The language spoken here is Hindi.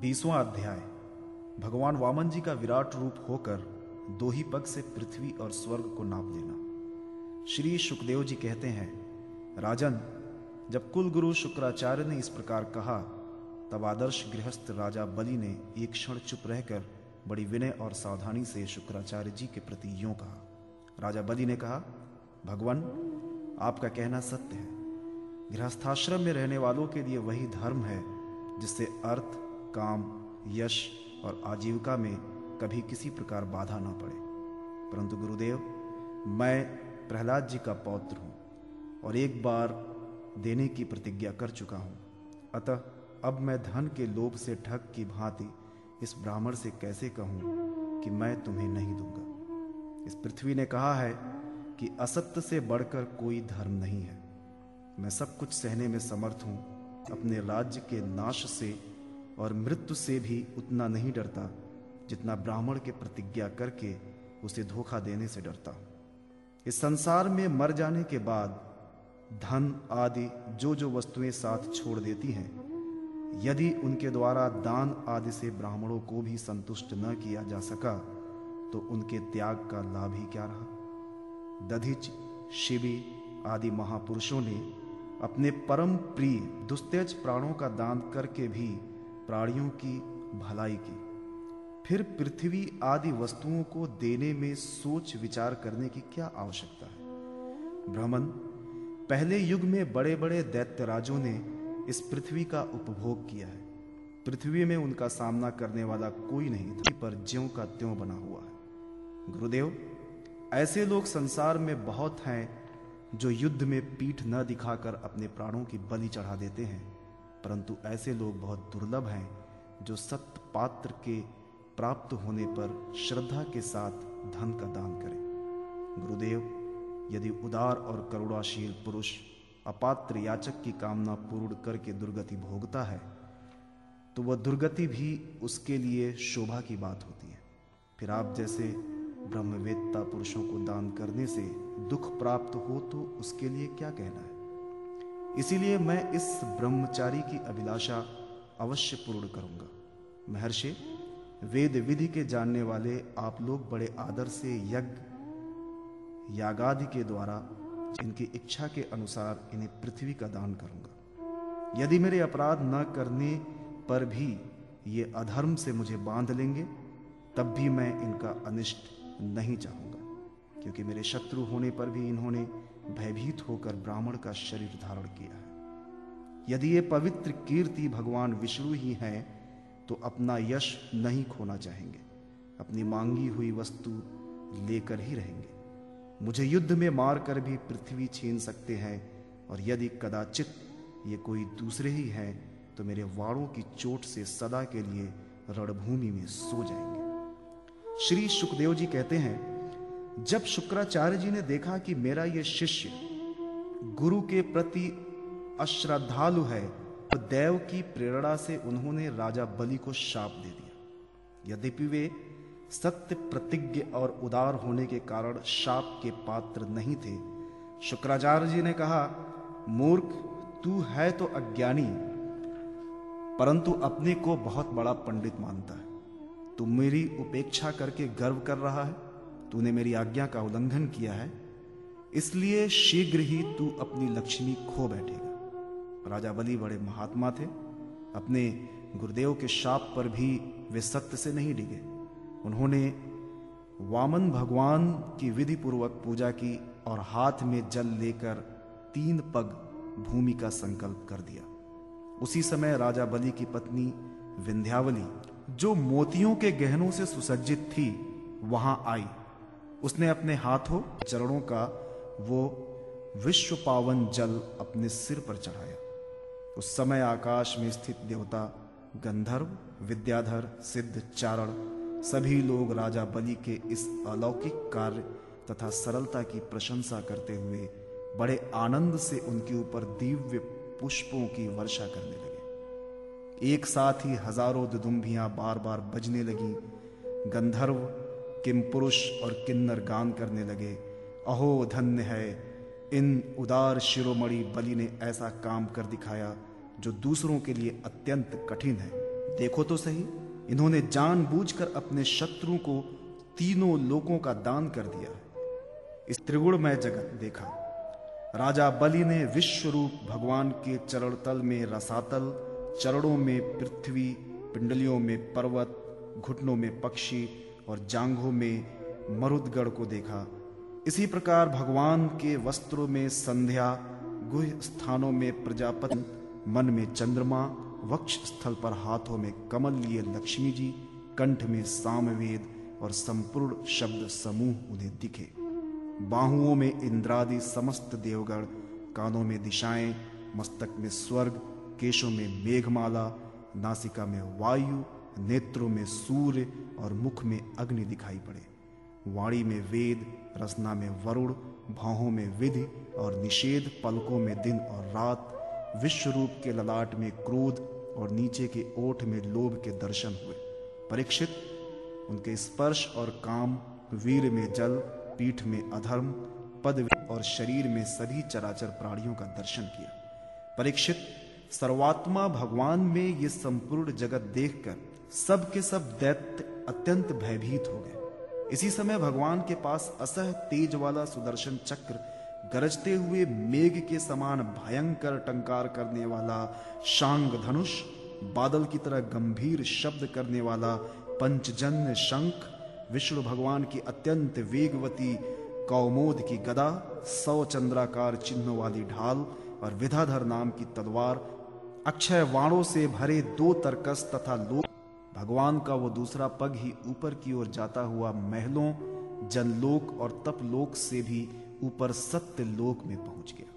बीसवां अध्याय। भगवान वामन जी का विराट रूप होकर दो ही पग से पृथ्वी और स्वर्ग को नाप लेना श्री सुखदेव जी कहते हैं, राजन, जब कुल गुरु शुक्राचार्य ने इस प्रकार कहा, तब आदर्श गृहस्थ राजा बलि ने एक क्षण चुप रहकर बड़ी विनय और सावधानी से शुक्राचार्य जी के प्रति यूँ कहा। राजा बलि ने कहा, भगवान, आपका कहना सत्य है। गृहस्थाश्रम में रहने वालों के लिए वही धर्म है, जिससे अर्थ काम, यश और आजीविका में कभी किसी प्रकार बाधा ना पड़े। परंतु गुरुदेव, मैं प्रहलाद जी का पौत्र हूँ और एक बार देने की प्रतिज्ञा कर चुका हूँ। अतः अब मैं धन के लोभ से ठग की भांति इस ब्राह्मण से कैसे कहूँ कि मैं तुम्हें नहीं दूँगा? इस पृथ्वी ने कहा है कि असत्य से बढ़कर कोई धर्म नहीं है। मैं सब कुछ सहने में समर्थ हूँ, अपने राज्य के नाश से और मृत्यु से भी उतना नहीं डरता, जितना ब्राह्मण के प्रतिज्ञा करके उसे धोखा देने से डरता। हूँ इस संसार में मर जाने के बाद धन आदि जो जो वस्तुएँ साथ छोड़ देती हैं, यदि उनके द्वारा दान आदि से ब्राह्मणों को भी संतुष्ट न किया जा सका तो उनके त्याग का लाभ ही क्या रहा? दधिच, शिवी आदि महापुरुषों ने अपने परम प्रिय, दुस्तेज प्राणों का दान करके भी प्राणियों की भलाई की। फिर पृथ्वी आदि वस्तुओं को देने में सोच विचार करने की क्या आवश्यकता है? ब्राह्मण, पहले युग में बड़े बड़े दैत्य राजों ने इस पृथ्वी का उपभोग किया है। पृथ्वी में उनका सामना करने वाला कोई नहीं था। पर ज्यों का त्यों बना हुआ है। गुरुदेव, ऐसे लोग संसार में बहुत हैं जो युद्ध में पीठ न दिखाकर अपने प्राणों की बलि चढ़ा देते हैं। परंतु ऐसे लोग बहुत दुर्लभ हैं, जो सत्य पात्र के प्राप्त होने पर श्रद्धा के साथ धन का दान करें। गुरुदेव, यदि उदार और करुणाशील पुरुष अपात्र याचक की कामना पूर्ण करके दुर्गति भोगता है तो वह दुर्गति भी उसके लिए शोभा की बात होती है। फिर आप जैसे ब्रह्मवेत्ता पुरुषों को दान करने से दुख प्राप्त हो तो उसके लिए क्या कहना है? इसीलिए मैं इस ब्रह्मचारी की अभिलाषा अवश्य पूर्ण करूँगा। महर्षि, वेद विधि के जानने वाले आप लोग बड़े आदर से यज्ञ, यागादि के द्वारा इनकी इच्छा के अनुसार इन्हें पृथ्वी का दान करूँगा। यदि मेरे अपराध न करने पर भी ये अधर्म से मुझे बाँध लेंगे, तब भी मैं इनका अनिष्ट नहीं चाहूँगा, क्योंकि मेरे शत्रु होने पर भी इन्होंने भयभीत होकर ब्राह्मण का शरीर धारण किया है। यदि ये पवित्र कीर्ति भगवान विष्णु ही हैं तो अपना यश नहीं खोना चाहेंगे। अपनी मांगी हुई वस्तु लेकर ही रहेंगे। मुझे युद्ध में मारकर भी पृथ्वी छीन सकते हैं, और यदि कदाचित ये कोई दूसरे ही हैं तो मेरे वाणों की चोट से सदा के लिए रणभूमि में सो जाएँगे। श्री सुखदेव जी कहते हैं जब शुक्राचार्य जी ने देखा कि मेरा यह शिष्य गुरु के प्रति अश्रद्धालु है तो देव की प्रेरणा से उन्होंने राजा बलि को शाप दे दिया। यद्यपि वे सत्य प्रतिज्ञ और उदार होने के कारण शाप के पात्र नहीं थे, शुक्राचार्य जी ने कहा, मूर्ख, तू है तो अज्ञानी, परंतु अपने को बहुत बड़ा पंडित मानता है। तू मेरी उपेक्षा करके गर्व कर रहा है तूने मेरी आज्ञा का उल्लंघन किया है, इसलिए शीघ्र ही तू अपनी लक्ष्मी खो बैठेगा। राजा बलि बड़े महात्मा थे, अपने गुरुदेव के शाप पर भी वे सत्य से नहीं डिगे। उन्होंने वामन भगवान की विधि पूर्वक पूजा की और हाथ में जल लेकर तीन पग भूमि का संकल्प कर दिया। उसी समय राजा बलि की पत्नी विंध्यावली, जो मोतियों के गहनों से सुसज्जित थी, वहाँ आई। उसने अपने हाथों चरणों का वो विश्व पावन जल अपने सिर पर चढ़ाया। उस समय आकाश में स्थित देवता गंधर्व, विद्याधर, सिद्ध, चारण सभी लोग राजा बलि के इस अलौकिक कार्य तथा सरलता की प्रशंसा करते हुए बड़े आनंद से उनके ऊपर दिव्य पुष्पों की वर्षा करने लगे। एक साथ ही हज़ारों दुदुम्बियाँ बार बार बजने लगी। गंधर्व किम पुरुष और किन्नर गान करने लगे? अहो, धन्य है। इन उदार शिरोमणि बलि ने ऐसा काम कर दिखाया, जो दूसरों के लिए अत्यंत कठिन है। देखो तो सही, इन्होंने जानबूझकर अपने शत्रु को तीनों लोकों का दान कर दिया। इस त्रिगुणमय जगत देखा। राजा बलि ने विश्व रूप भगवान के चरण तल में रसातल, चरणों में पृथ्वी, पिंडलियों में पर्वत, घुटनों में पक्षी और जांघों में मरुदगढ़ को देखा। इसी प्रकार भगवान के वस्त्रों में संध्या, गुह स्थानों में प्रजापति, मन में चंद्रमा, वक्ष स्थल पर हाथों में कमल लिए लक्ष्मी जी, कंठ में सामवेद और संपूर्ण शब्द समूह उन्हें दिखे। बाहुओं में इंद्रादि समस्त देवगण, कानों में दिशाएँ, मस्तक में स्वर्ग, केशों में मेघमाला, नासिका में वायु नेत्रों में सूर्य और मुख में अग्नि दिखाई पड़े। वाणी में वेद, रसना में वरुण भाहों में विधि और निषेध, पलकों में दिन और रात विश्व रूप के ललाट में क्रोध और नीचे के ओठ में लोभ के दर्शन हुए। परीक्षित, उनके स्पर्श और काम, वीर में जल, पीठ में अधर्म पद और शरीर में सभी चराचर प्राणियों का दर्शन किया। परीक्षित, सर्वात्मा भगवान में ये संपूर्ण जगत देखकर सब के सब दैत्य अत्यंत भयभीत हो गए। इसी समय भगवान के पास असह तेज वाला सुदर्शन चक्र गरजते हुए मेघ के समान भयंकर टंकार करने वाला शांग धनुष, बादल की तरह गंभीर शब्द करने वाला पंचजन्य शंख, विष्णु भगवान की अत्यंत वेगवती कौमोद की गदा, सौ चंद्राकार चिन्हों वाली ढाल और विधाधर नाम की तलवार अक्षय वाणों से भरे दो तरकस तथा लोक भगवान का वो दूसरा पग ही ऊपर की ओर जाता हुआ महलों, जनलोक और तपलोक से भी ऊपर सत्य लोक में पहुँच गया।